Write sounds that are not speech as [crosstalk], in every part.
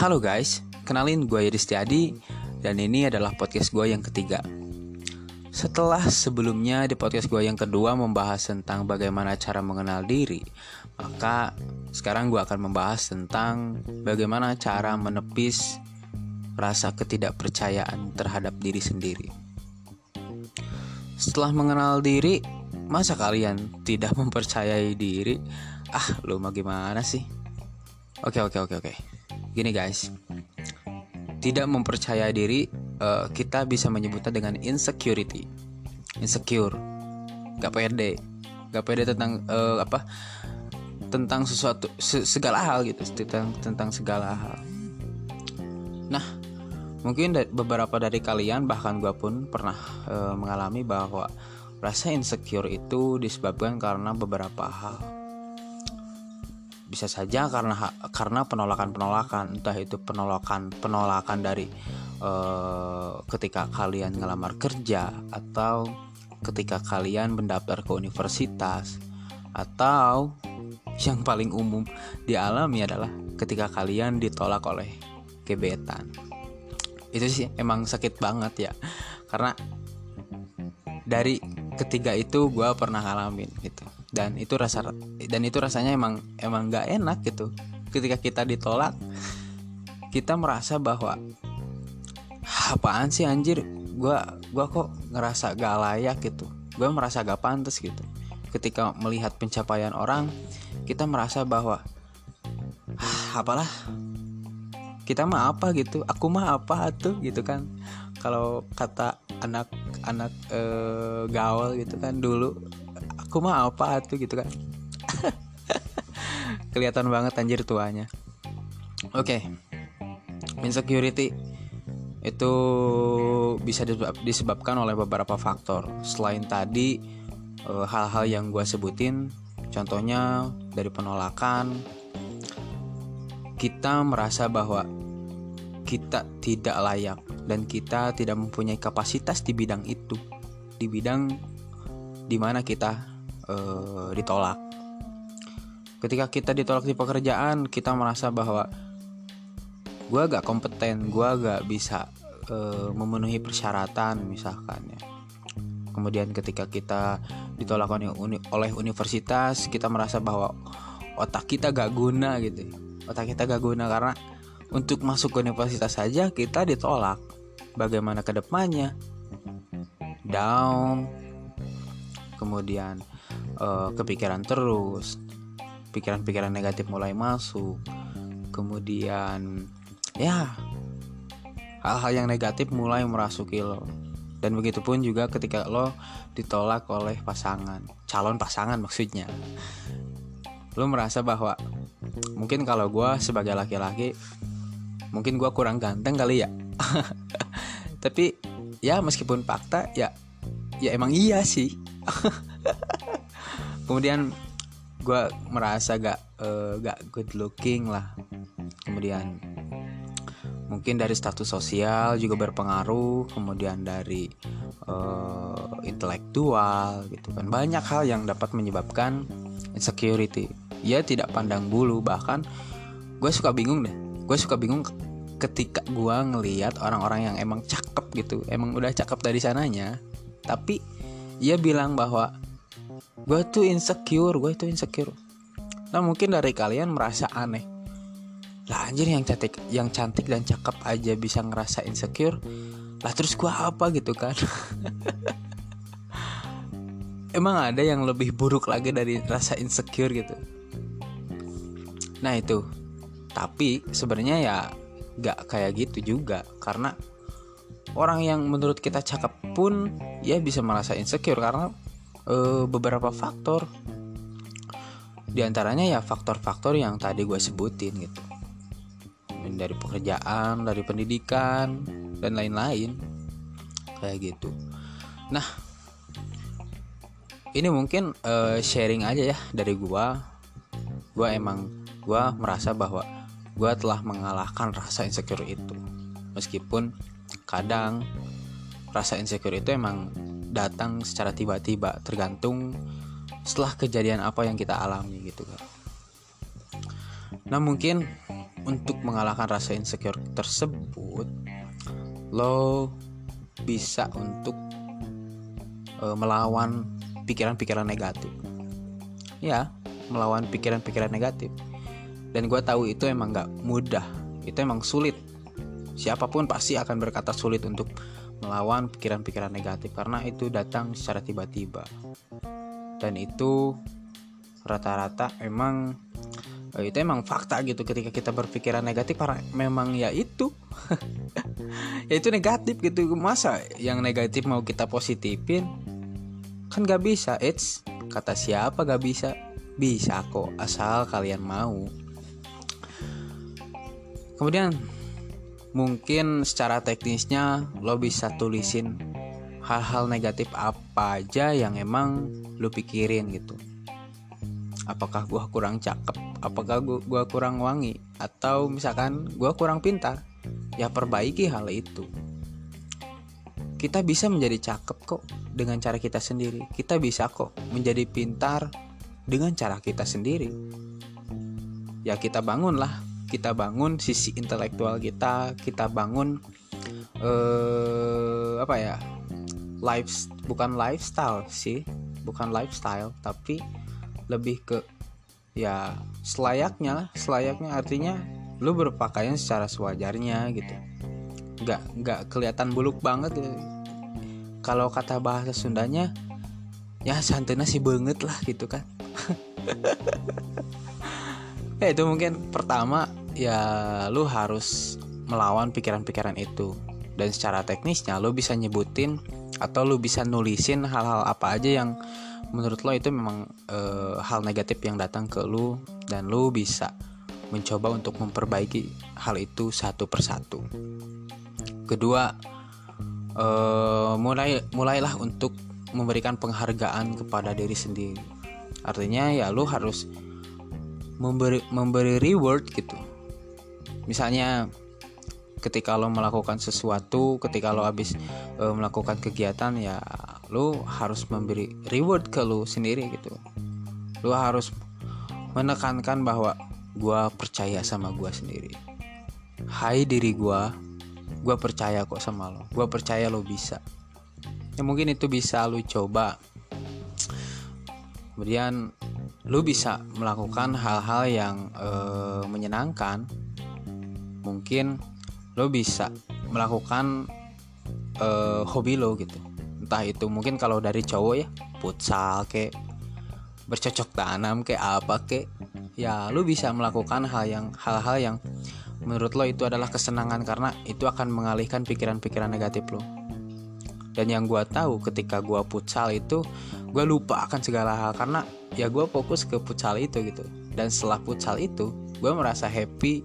Halo guys, kenalin gue Yedistiadi dan ini adalah podcast gue yang ketiga. Setelah sebelumnya di podcast gue yang kedua membahas tentang bagaimana cara mengenal diri, maka sekarang gue akan membahas tentang bagaimana cara menepis rasa ketidakpercayaan terhadap diri sendiri. Setelah mengenal diri, masa kalian tidak [laughs] mempercayai diri? Ah, lu mah gimana sih? Oke, oke, oke, oke. Gini guys, tidak mempercaya diri uh, kita bisa menyebutnya dengan insecurity, insecure, gak pede, gak pede tentang uh, apa, tentang sesuatu se segala hal gitu, tentang tentang segala hal. Nah, mungkin da beberapa dari kalian bahkan gue pun pernah uh, mengalami bahwa rasa insecure itu disebabkan karena beberapa hal bisa saja karena karena penolakan-penolakan entah itu penolakan penolakan dari uh, ketika kalian ngelamar kerja atau ketika kalian mendaftar ke universitas atau yang paling umum dialami adalah ketika kalian ditolak oleh gebetan. Itu sih emang sakit banget ya karena dari ketiga itu gue pernah ngalamin gitu dan itu rasa dan itu rasanya emang emang nggak enak gitu. Ketika kita ditolak kita merasa bahwa apaan sih anjir? Gue gua kok ngerasa gak layak gitu. Gue merasa gak pantas gitu. Ketika melihat pencapaian orang kita merasa bahwa apalah. Kita mah apa gitu? Aku mah apa tuh? Gitu kan. Kalau kata anak-anak e, gaul gitu kan dulu aku mah apa tuh gitu kan. [laughs] Kelihatan banget anjir tuanya. Oke. Okay. insecurity itu bisa disebabkan oleh beberapa faktor. Selain tadi eh, hal-hal yang gue sebutin contohnya dari penolakan kita merasa bahwa kita tidak layak dan kita tidak mempunyai kapasitas di bidang itu. Di bidang di mana kita uh, ditolak. Ketika kita ditolak di pekerjaan, kita merasa bahwa gue gak kompeten, gue gak bisa uh, memenuhi persyaratan misalkan ya. Kemudian ketika kita ditolak oleh universitas, kita merasa bahwa otak kita gak guna gitu. Otak kita gak guna karena untuk masuk ke universitas saja kita ditolak. Bagaimana ke depannya? Down. Kemudian uh, kepikiran terus. Pikiran-pikiran negatif mulai masuk. Kemudian ya hal-hal yang negatif mulai merasuki lo. Dan begitu pun juga ketika lo ditolak oleh pasangan calon pasangan maksudnya. Lo merasa bahwa mungkin kalau gue sebagai laki-laki mungkin gue kurang ganteng kali ya. [laughs] Tapi ya meskipun fakta ya ya emang iya sih [laughs] kemudian gue merasa gak uh, gak good looking lah. Kemudian mungkin dari status sosial juga berpengaruh. Kemudian dari uh, intelektual gitu kan. Banyak hal yang dapat menyebabkan insecurity. Ya tidak pandang bulu. Bahkan gue suka bingung deh. Gue suka bingung ketika gue ngeliat orang-orang yang emang cakep gitu. Emang udah cakep dari sananya. Tapi ia bilang bahwa gue tuh insecure gue tuh insecure. Nah mungkin dari kalian merasa aneh. Lah anjir yang cantik yang cantik dan cakep aja bisa ngerasa insecure? Lah terus gue apa gitu kan? [laughs] Emang ada yang lebih buruk lagi dari rasa insecure gitu? Nah itu. Tapi sebenarnya ya gak kayak gitu juga. Karena orang yang menurut kita cakep pun ya bisa merasa insecure karena uh, beberapa faktor. Di antaranya ya faktor-faktor yang tadi gue sebutin gitu. Dari pekerjaan dari pendidikan dan lain-lain. Kayak gitu. Nah ini mungkin uh, sharing aja ya dari gue gue emang gue merasa bahwa gue telah mengalahkan rasa insecure itu. Meskipun kadang rasa insecure itu emang datang secara tiba-tiba tergantung setelah kejadian apa yang kita alami gitu kan nah mungkin untuk mengalahkan rasa insecure tersebut lo bisa untuk uh, melawan pikiran-pikiran negatif. Ya melawan pikiran-pikiran negatif. Dan gue tahu itu emang gak mudah itu emang sulit. Siapa pun pasti akan berkata sulit untuk melawan pikiran-pikiran negatif karena itu datang secara tiba-tiba. Dan itu rata-rata emang eh, itu emang fakta gitu ketika kita berpikiran negatif karena memang ya itu. [laughs] Ya itu negatif gitu. Masa yang negatif mau kita positifin? Kan gak bisa it's kata siapa gak bisa? Bisa kok asal kalian mau. Kemudian mungkin secara teknisnya lo bisa tulisin hal-hal negatif apa aja yang emang lo pikirin gitu. Apakah gua kurang cakep apakah gua kurang wangi atau misalkan gua kurang pintar ya perbaiki hal itu. Kita bisa menjadi cakep kok dengan cara kita sendiri. Kita bisa kok menjadi pintar dengan cara kita sendiri. Ya kita bangunlah kita bangun sisi intelektual kita kita bangun eh apa ya life bukan lifestyle sih bukan lifestyle tapi lebih ke ya selayaknya selayaknya artinya lu berpakaian secara sewajarnya gitu. Nggak nggak kelihatan buluk banget gitu. kalau kata bahasa Sundanya ya santai sih banget lah gitu kan. [laughs] Ya itu mungkin pertama ya lu harus melawan pikiran-pikiran itu dan secara teknisnya lu bisa nyebutin atau lu bisa nulisin hal-hal apa aja yang menurut lo itu memang e, hal negatif yang datang ke lu dan lu bisa mencoba untuk memperbaiki hal itu satu persatu. Kedua, e, mulai mulailah untuk memberikan penghargaan kepada diri sendiri. Artinya ya lu harus memberi memberi reward gitu misalnya ketika lo melakukan sesuatu ketika lo habis e, melakukan kegiatan ya lo harus memberi reward ke lo sendiri gitu. Lo harus menekankan bahwa gue percaya sama gue sendiri. Hai diri gue gue percaya kok sama lo. Gue percaya lo bisa. Ya mungkin itu bisa lo coba. Kemudian lo bisa melakukan hal-hal yang e, menyenangkan mungkin lo bisa melakukan uh, hobi lo gitu. Entah itu mungkin kalau dari cowok ya futsal ke bercocok tanam ke apa ke ya lo bisa melakukan hal yang hal-hal yang menurut lo itu adalah kesenangan karena itu akan mengalihkan pikiran-pikiran negatif lo. Dan yang gue tahu ketika gue futsal itu gue lupa akan segala hal karena ya gue fokus ke futsal itu gitu. Dan setelah futsal itu gue merasa happy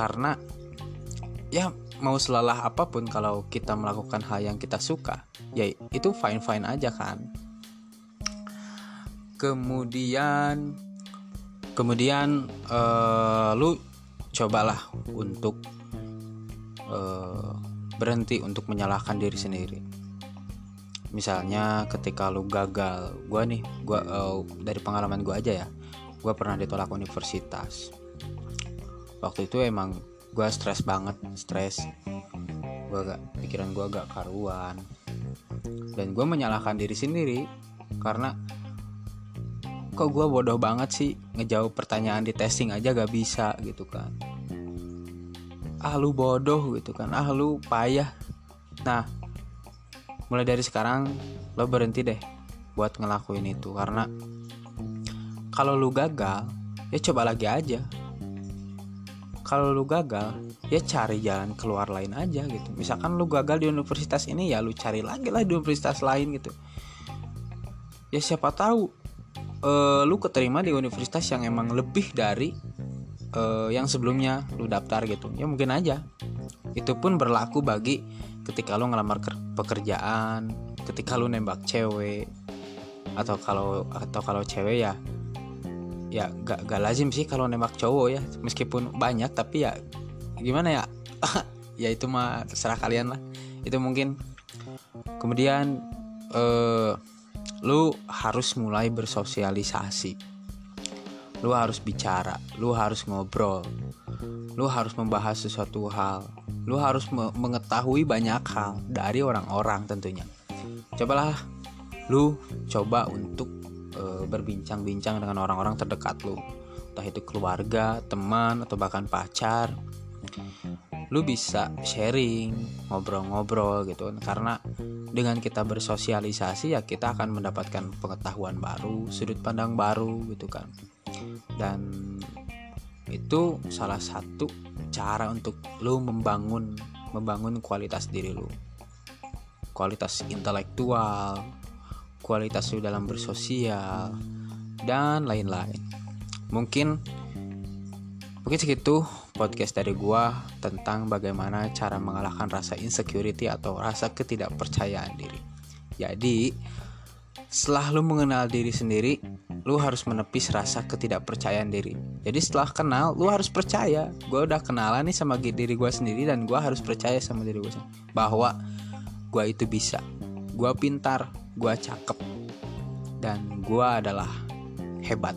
karena ya mau selalah apa pun kalau kita melakukan hal yang kita suka ya itu fine fine aja kan. Kemudian kemudian uh, lu cobalah untuk uh, berhenti untuk menyalahkan diri sendiri. Misalnya ketika lu gagal gue nih gue uh, dari pengalaman gue aja ya gue pernah ditolak universitas waktu itu emang gue stres banget stres. Gue agak pikiran gue agak karuan. Dan gue menyalahkan diri sendiri karena kok gue bodoh banget sih ngejawab pertanyaan di testing aja gak bisa gitu kan. Ah lu bodoh gitu kan. Ah lu payah. Nah mulai dari sekarang lo berhenti deh buat ngelakuin itu karena kalau lu gagal ya coba lagi aja kalau lu gagal ya cari jalan keluar lain aja gitu. Misalkan lu gagal di universitas ini ya lu cari lagi lah di universitas lain gitu. Ya siapa tahu uh, lu keterima di universitas yang emang lebih dari uh, yang sebelumnya lu daftar gitu. Ya mungkin aja. Itu pun berlaku bagi ketika lu ngelamar pekerjaan ketika lu nembak cewek atau kalau atau kalau cewek ya ya gak, gak lazim sih kalau nembak cowok ya. Meskipun banyak tapi ya gimana ya? [laughs] Ya itu mah terserah kalian lah. Itu mungkin. Kemudian uh, lu harus mulai bersosialisasi. Lu harus bicara lu harus ngobrol lu harus membahas sesuatu hal lu harus me mengetahui banyak hal dari orang-orang tentunya. Cobalah lu coba untuk e, berbincang-bincang dengan orang-orang terdekat lu. Entah itu keluarga teman atau bahkan pacar. Lu bisa sharing ngobrol-ngobrol gitu. Karena dengan kita bersosialisasi ya kita akan mendapatkan pengetahuan baru sudut pandang baru gitu kan. Dan itu salah satu cara untuk lu membangun membangun kualitas diri lu. Kualitas intelektual kualitas lu dalam bersosial dan lain-lain mungkin mungkin segitu podcast dari gua tentang bagaimana cara mengalahkan rasa insecurity atau rasa ketidakpercayaan diri. Jadi, setelah lu mengenal diri sendiri, lu harus menepis rasa ketidakpercayaan diri. Jadi setelah kenal, lu harus percaya. Gua udah kenalan nih sama diri gua sendiri dan gua harus percaya sama diri gua sendiri bahwa gua itu bisa. Gua pintar, gua cakep, dan gua adalah hebat.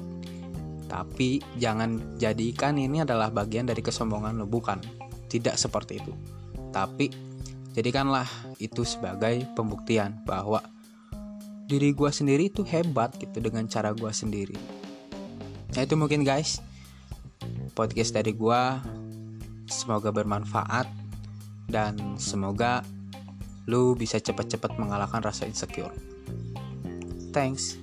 Tapi jangan jadikan ini adalah bagian dari kesombongan lo, bukan. Tidak seperti itu. Tapi jadikanlah itu sebagai pembuktian bahwa diri gue sendiri itu hebat gitu dengan cara gue sendiri. Nah itu mungkin guys podcast dari gue semoga bermanfaat dan semoga lu bisa cepat-cepat mengalahkan rasa insecure. Thanks.